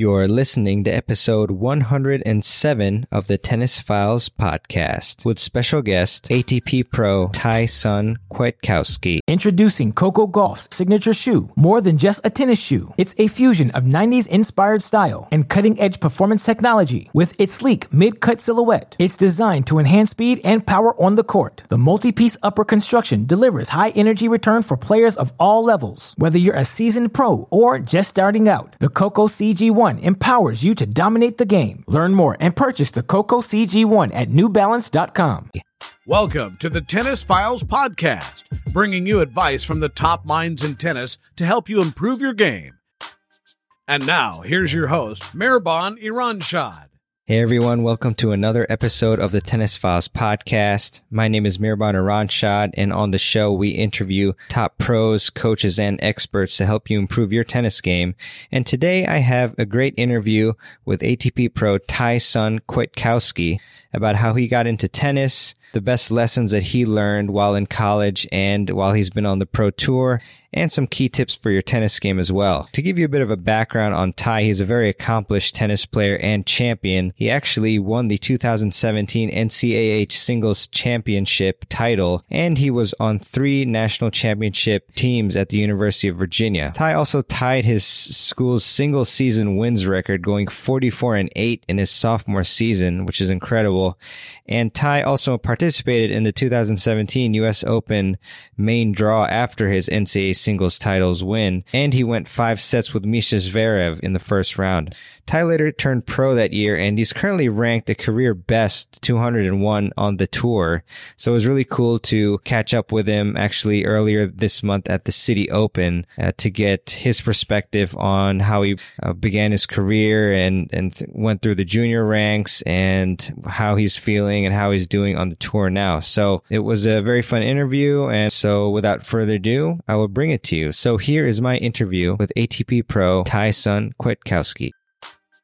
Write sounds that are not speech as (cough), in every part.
You're listening to episode 107 of the Tennis Files podcast with special guest ATP pro Thai-Son Kwiatkowski. Introducing Coco Gauff's signature shoe, more than just a tennis shoe. It's a fusion of 90s inspired style and cutting edge performance technology with its sleek mid cut silhouette. It's designed to enhance speed and power on the court. The multi piece upper construction delivers high energy return for players of all levels. Whether you're a seasoned pro or just starting out, the Coco CG1 empowers you to dominate the game. Learn more and purchase the Coco CG1 at newbalance.com. Welcome to the Tennis Files Podcast, bringing you advice from the top minds in tennis to help you improve your game. And now, here's your host, Mirban Iranshad. Hey everyone, welcome to another episode of the Tennis Files podcast. My name is Mirban Iranshad, and on the show we interview top pros, coaches, and experts to help you improve your tennis game. And today I have a great interview with ATP pro Thai-Son Kwiatkowski about how he got into tennis, the best lessons that he learned while in college and while he's been on the pro tour, and some key tips for your tennis game as well. To give you a bit of a background on Ty, he's a very accomplished tennis player and champion. He actually won the 2017 NCAA singles championship title, and he was on three national championship teams at the University of Virginia. Ty also tied his school's single season wins record, going 44 and 8 in his sophomore season, which is incredible. And Ty also participated in the 2017 US Open main draw after his NCAA singles titles win, and he went five sets with Misha Zverev in the first round. Tai later turned pro that year, and he's currently ranked a career best 201 on the tour. So it was really cool to catch up with him actually earlier this month at the City Open uh, to get his perspective on how he uh, began his career and, and th- went through the junior ranks and how he's feeling and how he's doing on the tour now. So it was a very fun interview. And so without further ado, I will bring it to you. So here is my interview with ATP pro Thai-Son Kwiatkowski.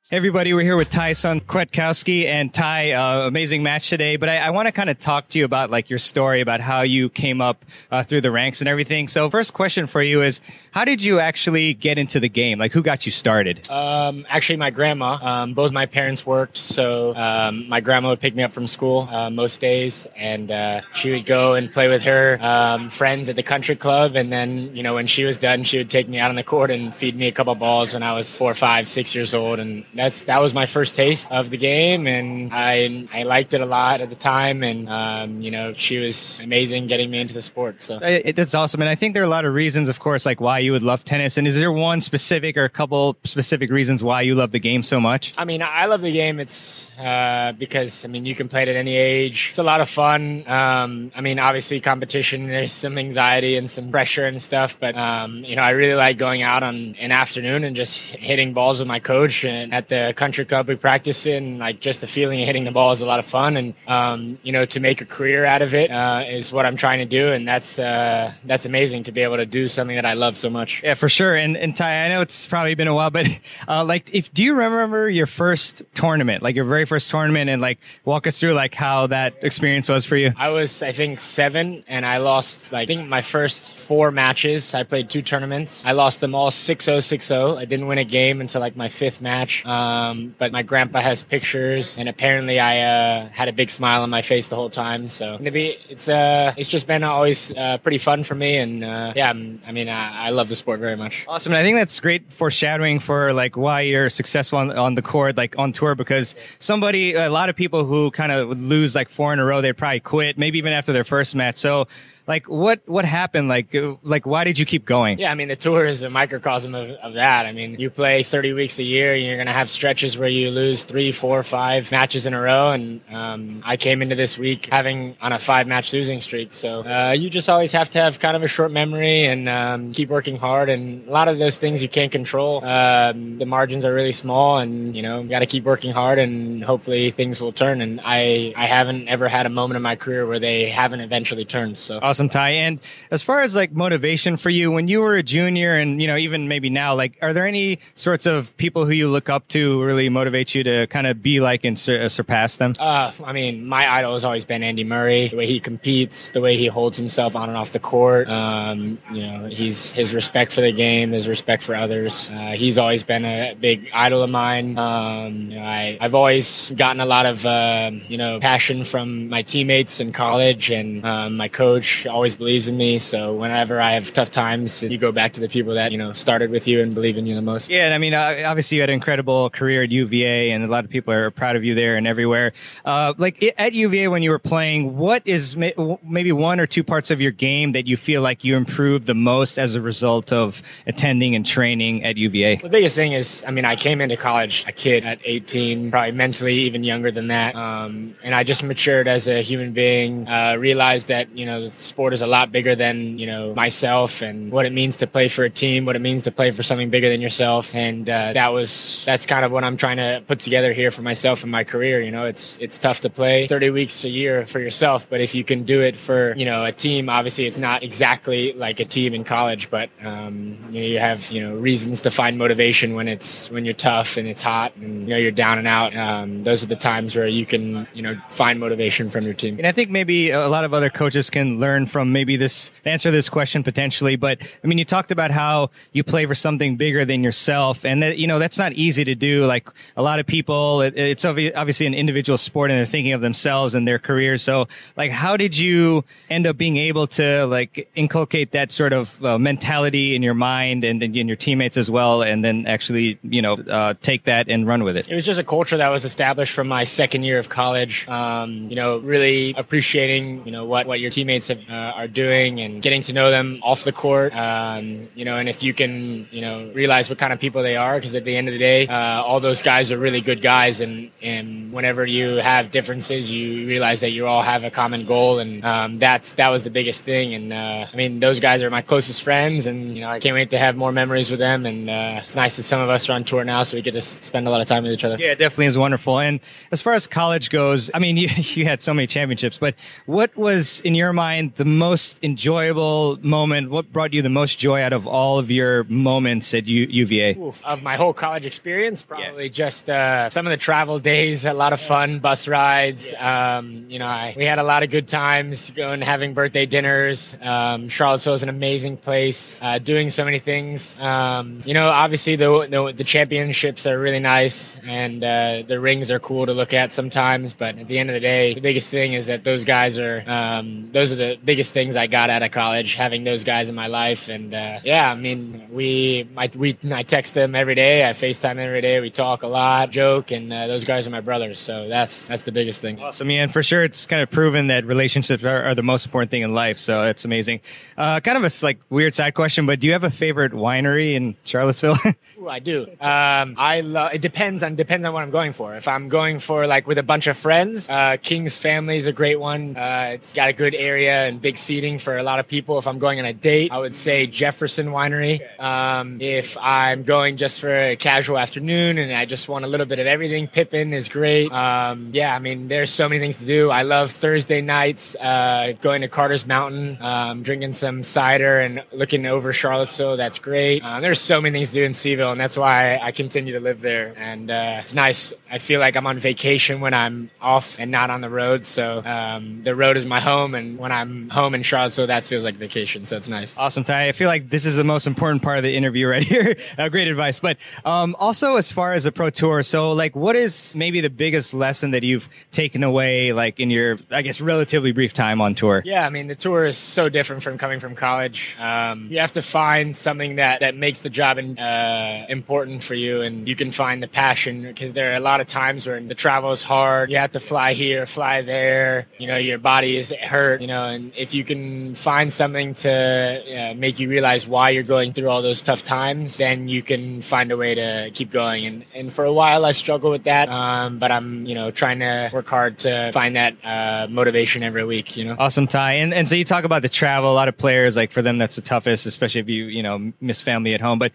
Hey everybody, we're here with Thai-Son Kwiatkowski and Ty, uh, amazing match today. But I, I want to kind of talk to you about like your story about how you came up uh, through the ranks and everything. So first question for you is, how did you actually get into the game? Like who got you started? Um, actually, my grandma. Um, both my parents worked, so um, my grandma would pick me up from school uh, most days, and uh, she would go and play with her um, friends at the country club. And then, you know, when she was done, she would take me out on the court and feed me a couple balls when I was four, five, six years old, and that's that was my first taste of the game, and I I liked it a lot at the time, and um, you know she was amazing getting me into the sport. So it, that's awesome, and I think there are a lot of reasons, of course, like why you would love tennis. And is there one specific or a couple specific reasons why you love the game so much? I mean, I love the game. It's uh, because I mean you can play it at any age. It's a lot of fun. Um, I mean, obviously competition. There's some anxiety and some pressure and stuff, but um, you know I really like going out on an afternoon and just hitting balls with my coach and at the country club we practice in. Like just the feeling of hitting the ball is a lot of fun, and um, you know to make a career out of it uh, is what I'm trying to do, and that's uh, that's amazing to be able to do something that I love so much. Yeah, for sure. And and Tai, I know it's probably been a while, but (laughs) uh, like, if do you remember your first tournament, like your very first tournament, and like walk us through like how that experience was for you? I was I think seven, and I lost. Like, I think my first four matches. I played two tournaments. I lost them all 6-0, 6-0. I didn't win a game until like my fifth match. Um, but my grandpa has pictures, and apparently I uh, had a big smile on my face the whole time. So maybe it's uh, it's just been always uh, pretty fun for me, and uh, yeah, I'm, i mean I, I, love the sport very much. Awesome, and I think that's great foreshadowing for like why you're successful on, on the court, like on tour, because somebody, a lot of people who kind of lose like four in a row, they'd probably quit, maybe even after their first match. So like what what happened? Like uh, like why did you keep going? Yeah i mean the tour is a microcosm of, of that. I mean you play 30 weeks a year and you're going to have stretches where you lose three four five matches in a row. And um, i came into this week having on a five match losing streak. So uh, you just always have to have kind of a short memory and um, keep working hard. And a lot of those things you can't control. Um, the margins are really small and you know got to keep working hard and hopefully things will turn. And i i haven't ever had a moment in my career where they haven't eventually turned. So awesome Awesome, Ty. And as far as like motivation for you, when you were a junior and, you know, even maybe now, like, are there any sorts of people who you look up to really motivate you to kind of be like and sur- surpass them? Uh, I mean, my idol has always been Andy Murray. The way he competes, the way he holds himself on and off the court. Um, you know, he's his respect for the game, his respect for others. Uh, he's always been a big idol of mine. Um, you know, I, I've always gotten a lot of, uh, you know, passion from my teammates in college and um, my coach always believes in me. So whenever I have tough times, you go back to the people that, you know, started with you and believe in you the most. Yeah. And I mean, uh, obviously you had an incredible career at UVA and a lot of people are proud of you there and everywhere. Uh, like at UVA when you were playing, what is maybe one or two parts of your game that you feel like you improved the most as a result of attending and training at UVA? The biggest thing is, I mean, I came into college a kid at 18, probably mentally even younger than that. Um, and I just matured as a human being, uh, realized that, you know, the sport is a lot bigger than, you know, myself and what it means to play for a team, what it means to play for something bigger than yourself. And, uh, that was, that's kind of what I'm trying to put together here for myself and my career. You know, it's, it's tough to play 30 weeks a year for yourself, but if you can do it for, you know, a team, obviously it's not exactly like a team in college, but, um, you know, you have, you know, reasons to find motivation when it's, when you're tough and it's hot and, you know, you're down and out. Um, those are the times where you can, you know, find motivation from your team. And I think maybe a lot of other coaches can learn from maybe this answer this question potentially. But I mean, you talked about how you play for something bigger than yourself, and that you know that's not easy to do. Like a lot of people, it, it's obviously an individual sport, and they're thinking of themselves and their careers. So, like, how did you end up being able to like inculcate that sort of uh, mentality in your mind and, in your teammates as well, and then actually, you know, uh, take that and run with it? It was just a culture that was established from my second year of college. Um, you know, really appreciating, you know, what, what your teammates have, uh, are doing and getting to know them off the court. Um, you know, and if you can, you know, realize what kind of people they are, because at the end of the day, uh, all those guys are really good guys. And, and whenever you have differences, you realize that you all have a common goal. And, um, that's, that was the biggest thing. And, uh, I mean, those guys are my closest friends and, you know, I can't wait to have more memories with them. And, uh, it's nice that some of us are on tour now, so we get to spend a lot of time with each other. Yeah, it definitely is wonderful. And as far as college goes, I mean, you, (laughs) you had so many championships, but what was in your mind the most enjoyable moment? What brought you the most joy out of all of your moments at U- UVA? Oof. Of my whole college experience, probably yeah. just uh, some of the travel days, a lot of fun, bus rides. Yeah. Um, you know, I, we had a lot of good times going having birthday dinners. Um, Charlottesville is an amazing place, uh, doing so many things. Um, you know, obviously the, the, the championships are really nice and uh, the rings are cool to look at sometimes, but at the end of the day, the biggest thing is that those guys are um, those are the biggest things I got out of college, having those guys in my life, and uh, yeah, I mean, we I, we I text them every day, I Facetime every day, we talk a lot, joke, and uh, those guys are my brothers, so that's that's the biggest thing. Awesome, yeah, and for sure, it's kind of proven that relationships are, are the most important thing in life, so it's amazing. Uh, kind of a like weird side question, but do you have a favorite winery in Charlottesville? (laughs) Ooh, I do. Um, I love. It depends on depends on what I'm going for. If I'm going for like with a bunch of friends, uh, King's Family is a great one. Uh, it's got a good area and big seating for a lot of people. If I'm going on a date, I would say Jefferson Winery. Um, if I'm going just for a casual afternoon and I just want a little bit of everything, Pippin is great. Um, yeah, I mean, there's so many things to do. I love Thursday nights, uh, going to Carter's Mountain, um, drinking some cider and looking over Charlottesville. That's great. Uh, there's so many things to do in C-ville, and that's why I continue to live there. And uh, it's nice. I feel like I'm on vacation when I'm off and not on the road. So um, the road is my home, and when I'm home in so that feels like vacation. So it's nice. Awesome, Ty. I feel like this is the most important part of the interview right here. (laughs) uh, great advice. But um, also, as far as the pro tour, so like, what is maybe the biggest lesson that you've taken away, like in your, I guess, relatively brief time on tour? Yeah, I mean, the tour is so different from coming from college. Um, you have to find something that that makes the job in, uh, important for you, and you can find the passion because there are a lot of times when the travel is hard. You have to fly here, fly there. You know, your body is hurt. You know, and if you can find something to uh, make you realize why you're going through all those tough times, then you can find a way to keep going. And and for a while, I struggle with that, um, but I'm you know trying to work hard to find that uh, motivation every week. You know, awesome, Ty. And and so you talk about the travel. A lot of players like for them that's the toughest, especially if you you know miss family at home, but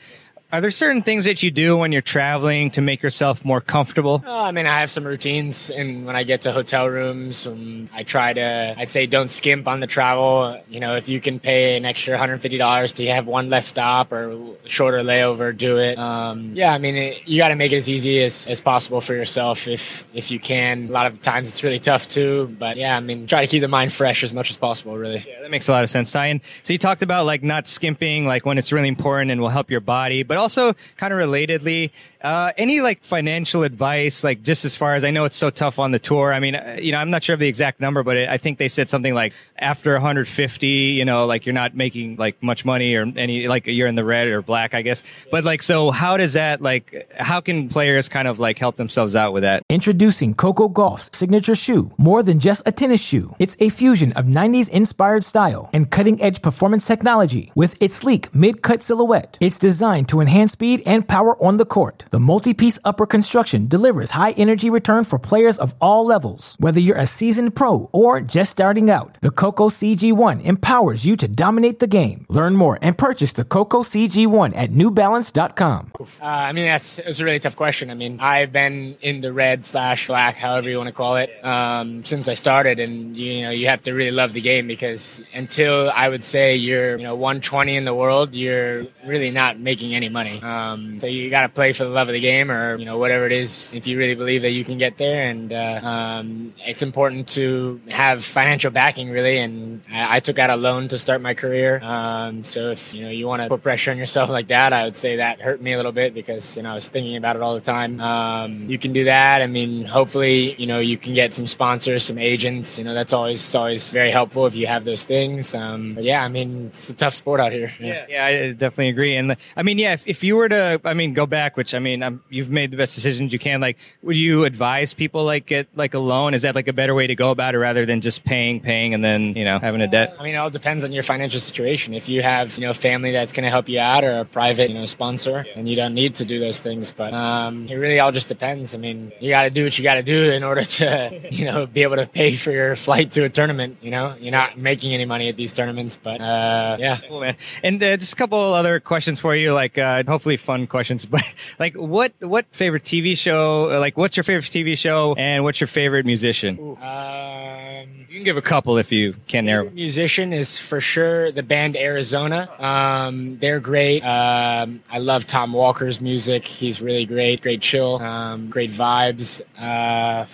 Are there certain things that you do when you're traveling to make yourself more comfortable? Oh, I mean, I have some routines, and when I get to hotel rooms, um, I try to, I'd say, don't skimp on the travel. You know, if you can pay an extra $150 to have one less stop or shorter layover, do it. Um, yeah, I mean, it, you got to make it as easy as, as possible for yourself if if you can. A lot of times it's really tough too, but yeah, I mean, try to keep the mind fresh as much as possible. Really. Yeah, that makes a lot of sense, Ryan. So you talked about like not skimping, like when it's really important and will help your body, but also kind of relatedly, uh, any like financial advice, like just as far as I know, it's so tough on the tour. I mean, uh, you know, I'm not sure of the exact number, but it, I think they said something like after 150, you know, like you're not making like much money or any, like you're in the red or black, I guess. But like, so how does that like, how can players kind of like help themselves out with that? Introducing Coco Gauff's signature shoe, more than just a tennis shoe. It's a fusion of 90s inspired style and cutting edge performance technology with its sleek mid cut silhouette. It's designed to enhance speed and power on the court. The multi-piece upper construction delivers high energy return for players of all levels. Whether you're a seasoned pro or just starting out, the Coco CG1 empowers you to dominate the game. Learn more and purchase the Coco CG1 at newbalance.com. Uh, I mean, that's, that's a really tough question. I mean, I've been in the red slash black, however you want to call it, um, since I started. And, you know, you have to really love the game because until I would say you're, you know, 120 in the world, you're really not making any money. Um, so you got to play for the love of the game or you know whatever it is if you really believe that you can get there. And uh, um, it's important to have financial backing really. And I, I took out a loan to start my career. Um, so if you know you want to put pressure on yourself (laughs) like that I would say that hurt me a little bit because you know I was thinking about it all the time. Um, you can do that. I mean hopefully you know you can get some sponsors some agents. You know that's always it's always very helpful if you have those things. Um, but yeah I mean it's a tough sport out here. Yeah, yeah, I definitely agree. And the, I mean yeah if, if you were to I mean go back which I mean mean, I'm, you've made the best decisions you can. Like, would you advise people like get like a loan? Is that like a better way to go about it rather than just paying, paying, and then you know having a debt? I mean, it all depends on your financial situation. If you have you know family that's going to help you out or a private you know sponsor, and you don't need to do those things. But um, it really all just depends. I mean, you got to do what you got to do in order to (laughs) you know be able to pay for your flight to a tournament. You know, you're not making any money at these tournaments, but uh, yeah, cool man. And uh, just a couple other questions for you, like uh, hopefully fun questions, (laughs) but like what what favorite TV show? Like, what's your favorite TV show, and what's your favorite musician? Um, you can give a couple if you can narrow. Musician is for sure the band Arizona. Um, they're great. Um, I love Tom Walker's music. He's really great. Great chill. Um, great vibes. Uh,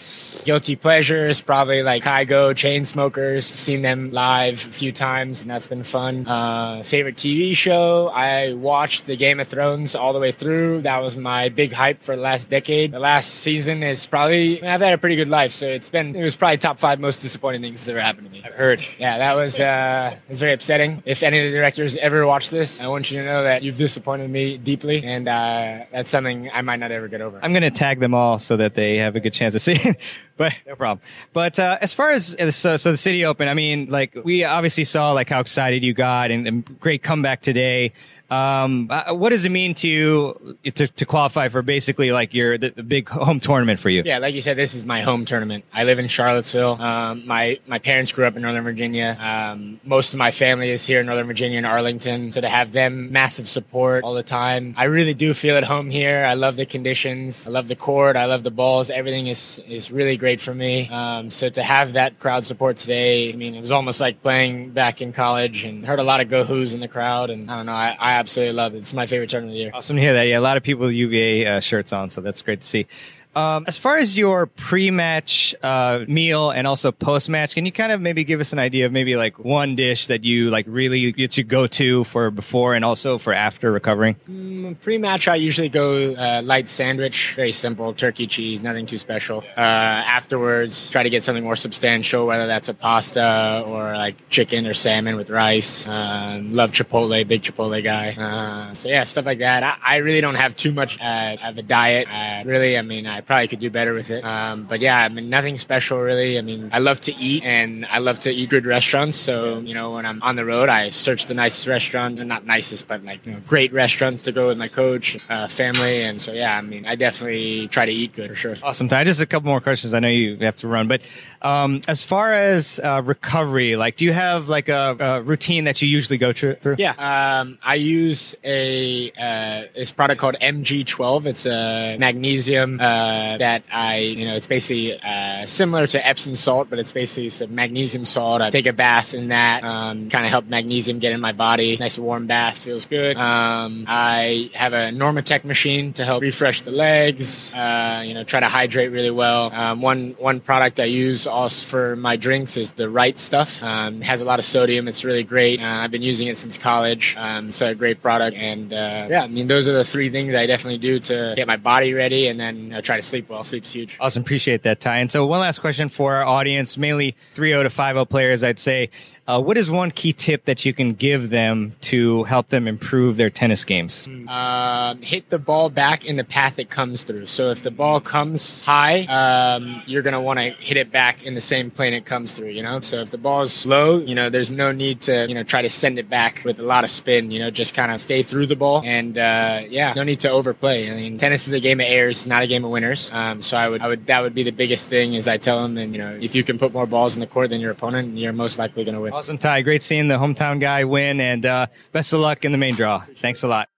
guilty pleasures probably like Kygo, Chainsmokers. Seen them live a few times, and that's been fun. Uh, favorite TV show? I watched the Game of Thrones all the way through. That was my big hype for the last decade. The last season is probably I've had a pretty good life, so it's been it was probably top five most disappointing things that ever happened to me. I've heard. Yeah, that was uh, it was very upsetting. If any of the directors ever watch this, I want you to know that you've disappointed me deeply, and uh, that's something I might not ever get over. I'm gonna tag them all so that they have a good chance of seeing. (laughs) but no problem. But uh, as far as so, so the city open, I mean, like we obviously saw like how excited you got and, and great comeback today. Um, uh, what does it mean to you to, to qualify for basically like your the, the, big home tournament for you? Yeah, like you said, this is my home tournament. I live in Charlottesville. Um, my my parents grew up in Northern Virginia. Um, most of my family is here in Northern Virginia in Arlington. So to have them massive support all the time, I really do feel at home here. I love the conditions. I love the court. I love the balls. Everything is is really great for me. Um, so to have that crowd support today, I mean, it was almost like playing back in college and heard a lot of go who's in the crowd. And I don't know, I, I absolutely love it. It's my favorite tournament of the year. Awesome to hear that. Yeah, a lot of people with UVA uh, shirts on, so that's great to see. Um, as far as your pre-match uh, meal and also post-match, can you kind of maybe give us an idea of maybe like one dish that you like really get you go to for before and also for after recovering? Mm, pre-match, I usually go uh, light sandwich, very simple, turkey cheese, nothing too special. Uh, afterwards, try to get something more substantial, whether that's a pasta or like chicken or salmon with rice. Um, love Chipotle, big Chipotle guy. Uh, so yeah, stuff like that. I, I, really don't have too much uh, of a diet. really, I mean, I probably could do better with it. Um, but yeah, I mean, nothing special really. I mean, I love to eat and I love to eat good restaurants. So, you know, when I'm on the road, I search the nicest restaurant, not nicest, but like, you know, great restaurant to go with my coach, uh, family. And so, yeah, I mean, I definitely try to eat good for sure. Awesome. Ty, just a couple more questions. I know you have to run, but, um, as far as, uh, recovery, like, do you have like a, a routine that you usually go through? Yeah. Um, I use a, uh, this product called MG12. It's a magnesium, uh, that I, you know, it's basically, uh, similar to Epsom salt, but it's basically some magnesium salt. I take a bath in that, um, kind of help magnesium get in my body. Nice warm bath feels good. Um, I have a Normatec machine to help refresh the legs. Uh, you know, try to hydrate really well. Um, one one product I use also for my drinks is the Right Stuff. Um, it has a lot of sodium. It's really great. Uh, I've been using it since college. Um, so a great product. And uh, yeah, I mean, those are the three things I definitely do to get my body ready, and then you know, try to sleep well. Sleep's huge. Awesome, appreciate that, Ty. And so one last question for our audience, mainly 3-0 to 5-0 players, I'd say. Uh, what is one key tip that you can give them to help them improve their tennis games? Um, hit the ball back in the path it comes through. So if the ball comes high, um, you're going to want to hit it back in the same plane it comes through, you know? So if the ball's low, you know, there's no need to, you know, try to send it back with a lot of spin, you know, just kind of stay through the ball. And, uh, yeah, no need to overplay. I mean, tennis is a game of errors, not a game of winners. Um, so I would, I would, that would be the biggest thing is I tell them, and, you know, if you can put more balls in the court than your opponent, you're most likely going to win. Awesome, Ty. Great seeing the hometown guy win, and uh, best of luck in the main draw. Thanks a lot.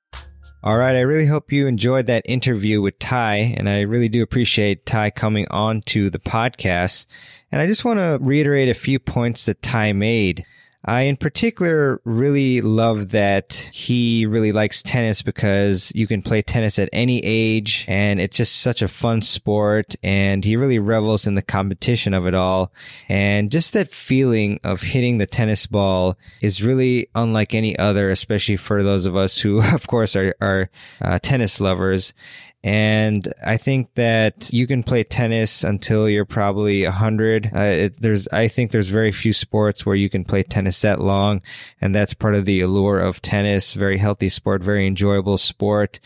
All right. I really hope you enjoyed that interview with Ty, and I really do appreciate Ty coming on to the podcast. And I just want to reiterate a few points that Ty made. I, in particular, really love that he really likes tennis because you can play tennis at any age and it's just such a fun sport and he really revels in the competition of it all. And just that feeling of hitting the tennis ball is really unlike any other, especially for those of us who, (laughs) of course, are, are uh, tennis lovers. And I think that you can play tennis until you're probably a hundred. Uh, there's, I think there's very few sports where you can play tennis that long. And that's part of the allure of tennis. Very healthy sport, very enjoyable sport.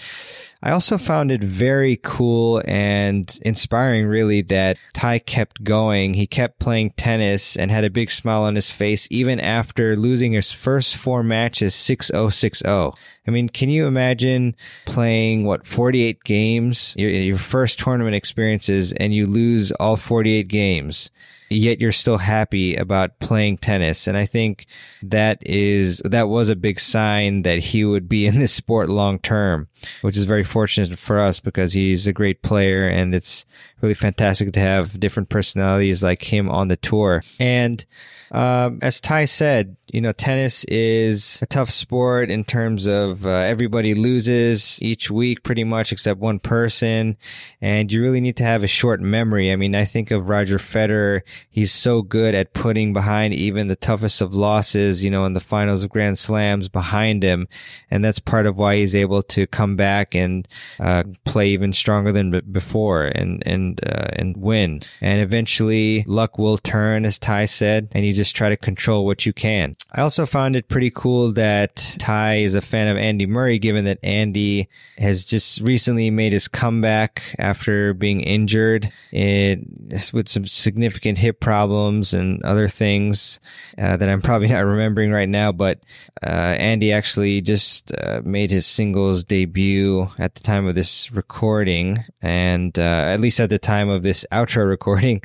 I also found it very cool and inspiring, really, that Ty kept going. He kept playing tennis and had a big smile on his face, even after losing his first four matches 6 0 6 0. I mean, can you imagine playing, what, 48 games, your, your first tournament experiences, and you lose all 48 games? Yet you're still happy about playing tennis. And I think that is, that was a big sign that he would be (laughs) in this sport long term, which is very fortunate for us because he's a great player and it's really fantastic to have different personalities like him on the tour. And, um, as Ty said, you know, tennis is a tough sport in terms of uh, everybody loses each week pretty much except one person. And you really need to have a short memory. I mean, I think of Roger Federer. He's so good at putting behind even the toughest of losses, you know, in the finals of Grand Slams behind him. And that's part of why he's able to come back and uh, play even stronger than b- before and, and, uh, and win. And eventually luck will turn, as Ty said, and you just try to control what you can. I also found it pretty cool that Ty is a fan of Andy Murray, given that Andy has just recently made his comeback after being injured in, with some significant hip problems and other things uh, that I'm probably (laughs) not remembering right now. But uh, Andy actually just uh, made his singles debut at the time of this recording, and uh, at least at the time of this outro recording.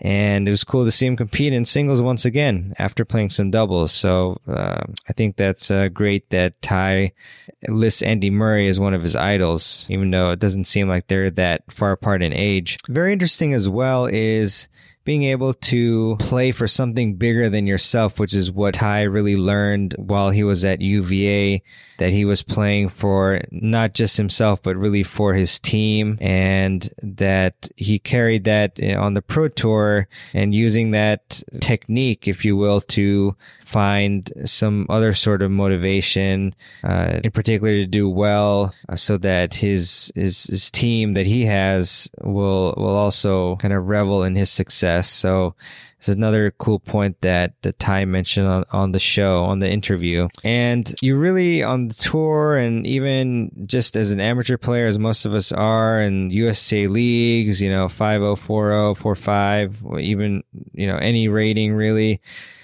And it was cool to see him compete in singles once again after playing some doubles. So uh, I think that's uh, great that Ty lists Andy Murray as one of his idols, even though it doesn't seem like they're that far apart in age. Very interesting as well is being able to play for something bigger than yourself, which is what Ty really learned while he was at UVA, that he was playing for not just himself, but really for his team and that he carried that on the pro tour and using that technique, if you will, to find some other sort of motivation, uh, in particular to do well uh, so that his, his, his team that he has will, will also kind of revel in his success. So It's another cool point that that Ty mentioned on, on the show, on the interview. And you really on the tour and even just as an amateur player, as most of us are in USTA leagues, you know, 5040, 45, even, you know, any rating really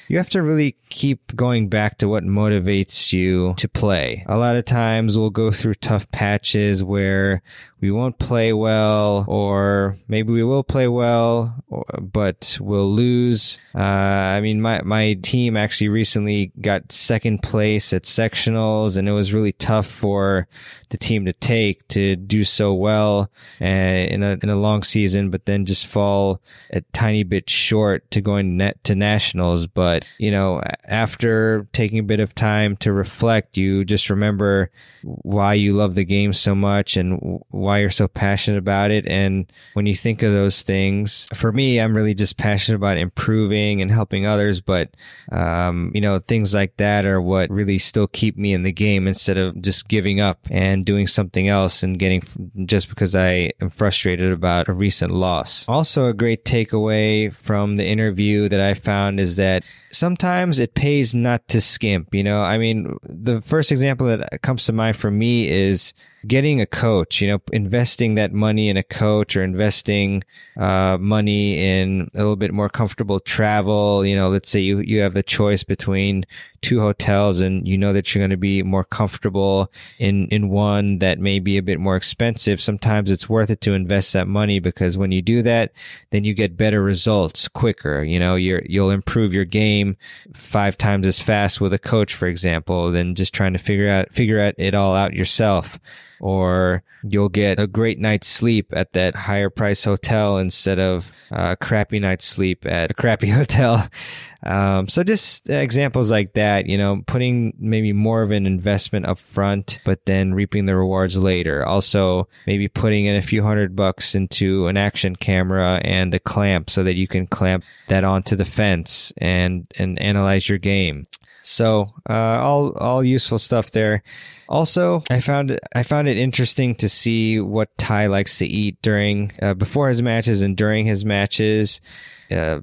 you have to really keep going back to what motivates you to play. A lot of times we'll go through tough patches where we won't play well, or maybe we will play well, but we'll lose. Uh, I mean, my, my team actually recently got second place at sectionals, and it was really tough for the team to take to do so well uh, in a in a long season, but then just fall a tiny bit short to going net to nationals. But you know, after taking a bit of time to reflect, you just remember why you love the game so much and why you're so passionate about it. And when you think of those things, for me, I'm really just passionate about improving and helping others. But, um, you know, things like that are what really still keep me in the game instead of just giving up and doing something else and getting just because I am frustrated about a recent loss. Also, a great takeaway from the interview that I found is that sometimes it pays not to skimp. You know, I mean, the first example that comes to mind for me is getting a coach, you know, investing that money in a coach or investing uh, money in a little bit more comfortable travel. You know, let's say you, you have the choice between two hotels and you know that you're going to be more comfortable in, in one that may be a bit more expensive. Sometimes it's worth it to invest that money because when you do that, then you get better results quicker. You know, you're, you'll improve your game five times as fast with a coach, for example, than just trying to figure out, figure out it all out yourself or you'll get a great night's sleep at that higher price hotel instead of a crappy night's sleep at a crappy (laughs) hotel. Um, so just examples like that, you know, putting maybe more of an investment up front, but then reaping the rewards later. Also, maybe putting in a few hundred bucks into an action camera and a clamp so that you can clamp that onto the fence and, and analyze your game. So, uh, all, all useful stuff there. Also, I found I found it interesting to see what Ty likes to eat during uh, before his matches and during his matches. Uh,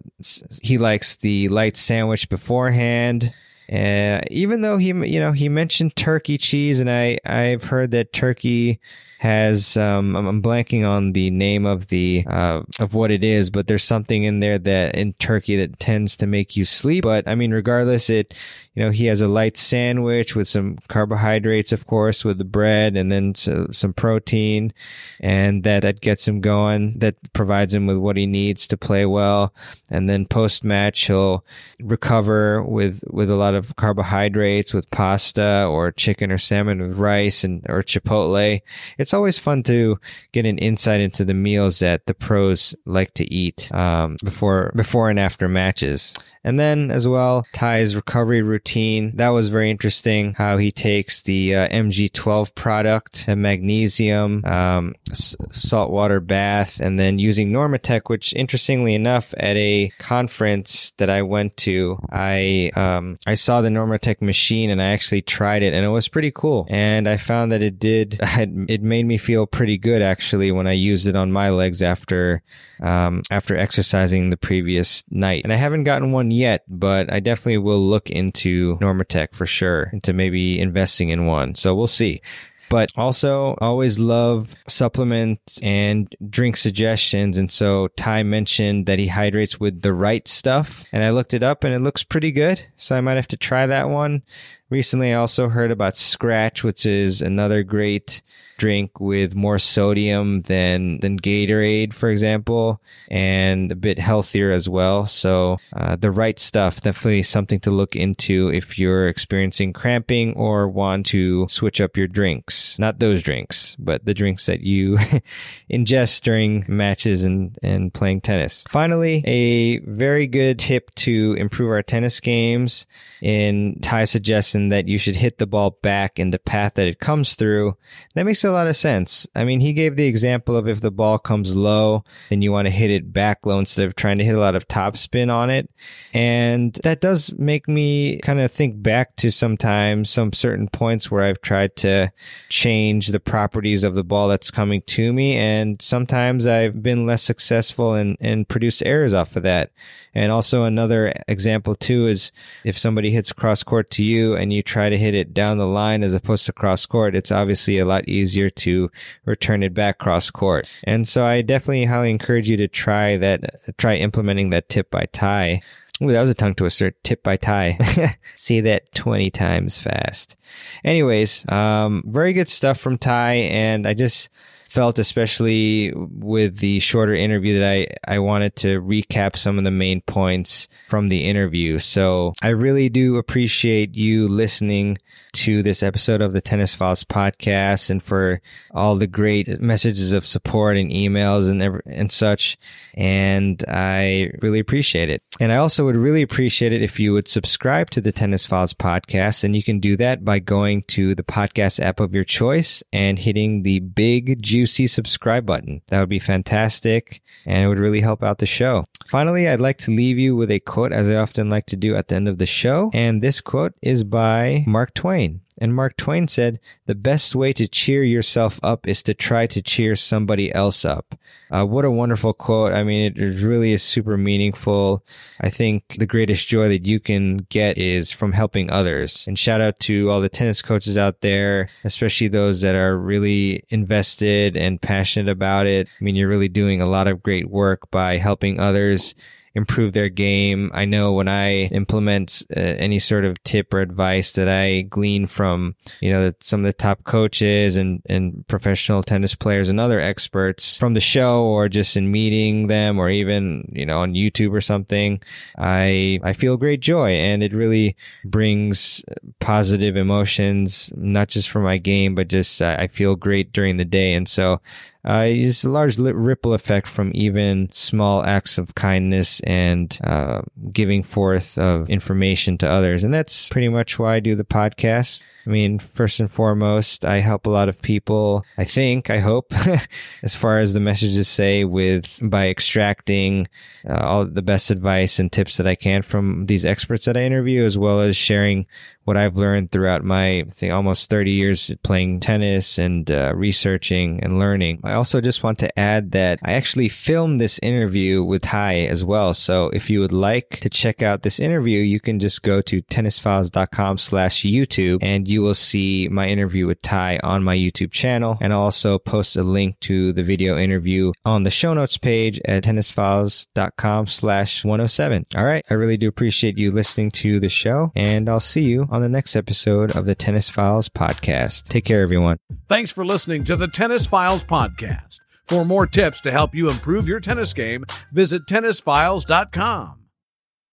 he likes the light sandwich beforehand. Uh, even though he, you know, he mentioned turkey cheese, and I, I've heard that turkey has um, I'm blanking on the name of the uh, of what it is, but there's something in there that in turkey that tends to make you sleep. But I mean, regardless, it you know he has a light sandwich with some carbohydrates, of course, with the bread, and then so, some protein, and that that gets him going. That provides him with what he needs to play well, and then post match he'll recover with with a lot of carbohydrates with pasta or chicken or salmon with rice and or chipotle. It's always fun to get an insight into the meals that the pros like to eat um, before before and after matches. And then as well, Ty's recovery routine. That was very interesting how he takes the uh, MG12 product, and magnesium, um, s- saltwater bath, and then using Normatec, which interestingly enough, at a conference that I went to, I, um, I saw the Normatec machine and I actually tried it and it was pretty cool. And I found that it did, (laughs) it made me feel pretty good actually when I used it on my legs after, um, after exercising the previous night. And I haven't gotten one yet, but I definitely will look into Normatec for sure, into maybe investing in one. So we'll see. But also, always love supplements and drink suggestions. And so Ty mentioned that he hydrates with the right stuff. And I looked it up and it looks pretty good. So I might have to try that one. Recently, I also heard about Scratch, which is another great drink with more sodium than than Gatorade, for example, and a bit healthier as well. So uh, the right stuff, definitely something to look into if you're experiencing cramping or want to switch up your drinks. Not those drinks, but the drinks that you (laughs) ingest during matches and and playing tennis. Finally, a very good tip to improve our tennis games. In Ty suggests that you should hit the ball back in the path that it comes through, that makes a lot of sense. I mean, he gave the example of if the ball comes low, then you want to hit it back low instead of trying to hit a lot of topspin on it. And that does make me kind of think back to sometimes some certain points where I've tried to change the properties of the ball that's coming to me. And sometimes I've been less successful and, and produced errors off of that. And also another example too is if somebody hits cross court to you and you try to hit it down the line as opposed to cross court, it's obviously a lot easier to return it back cross court. And so I definitely highly encourage you to try that, try implementing that tip by tie. Ooh, that was a tongue twister. Tip by tie. (laughs) See that 20 times fast. Anyways, um, very good stuff from Ty. And I just, felt, especially with the shorter interview, that I, I wanted to recap some of the main points from the interview. So I really do appreciate you listening to this episode of the Tennis Files podcast and for all the great messages of support and emails and and such. And I really appreciate it. And I also would really appreciate it if you would subscribe to the Tennis Files podcast. And you can do that by going to the podcast app of your choice and hitting the big juicy subscribe button. That would be fantastic and it would really help out the show. Finally, I'd like to leave you with a quote as I often like to do at the end of the show. And this quote is by Mark Twain. And Mark Twain said, the best way to cheer yourself up is to try to cheer somebody else up. Uh, what a wonderful quote. I mean, it, really is super meaningful. I think the greatest joy that you can get is from helping others. And shout out to all the tennis coaches out there, especially those that are really invested and passionate about it. I mean, you're really doing a lot of great work by helping others improve their game. I know when I implement uh, any sort of tip or advice that I glean from, you know, some of the top coaches and, and professional tennis players and other experts from the show or just in meeting them or even, you know, on YouTube or something, I, I feel great joy and it really brings positive emotions, not just for my game, but just I feel great during the day. And so uh, is a large ripple effect from even small acts of kindness and uh, giving forth of information to others. And that's pretty much why I do the podcast. I mean, first and foremost, I help a lot of people. I think, I hope, (laughs) as far as the messages say, with by extracting uh, all the best advice and tips that I can from these experts that I interview, as well as sharing what I've learned throughout my almost 30 years playing tennis and uh, researching and learning. I also just want to add that I actually filmed this interview with Ty as well. So if you would like to check out this interview, you can just go to tennisfiles.com slash YouTube and you will see my interview with Ty on my YouTube channel. And I'll also post a link to the video interview on the show notes page at tennisfiles.com slash 107. All right. I really do appreciate you listening to the show and I'll see you on the next episode of the Tennis Files podcast. Take care, everyone. Thanks for listening to the Tennis Files podcast. For more tips to help you improve your tennis game, visit tennisfiles.com.